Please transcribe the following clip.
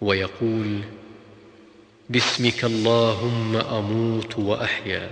ويقول بسمك اللهم أموت وأحيا.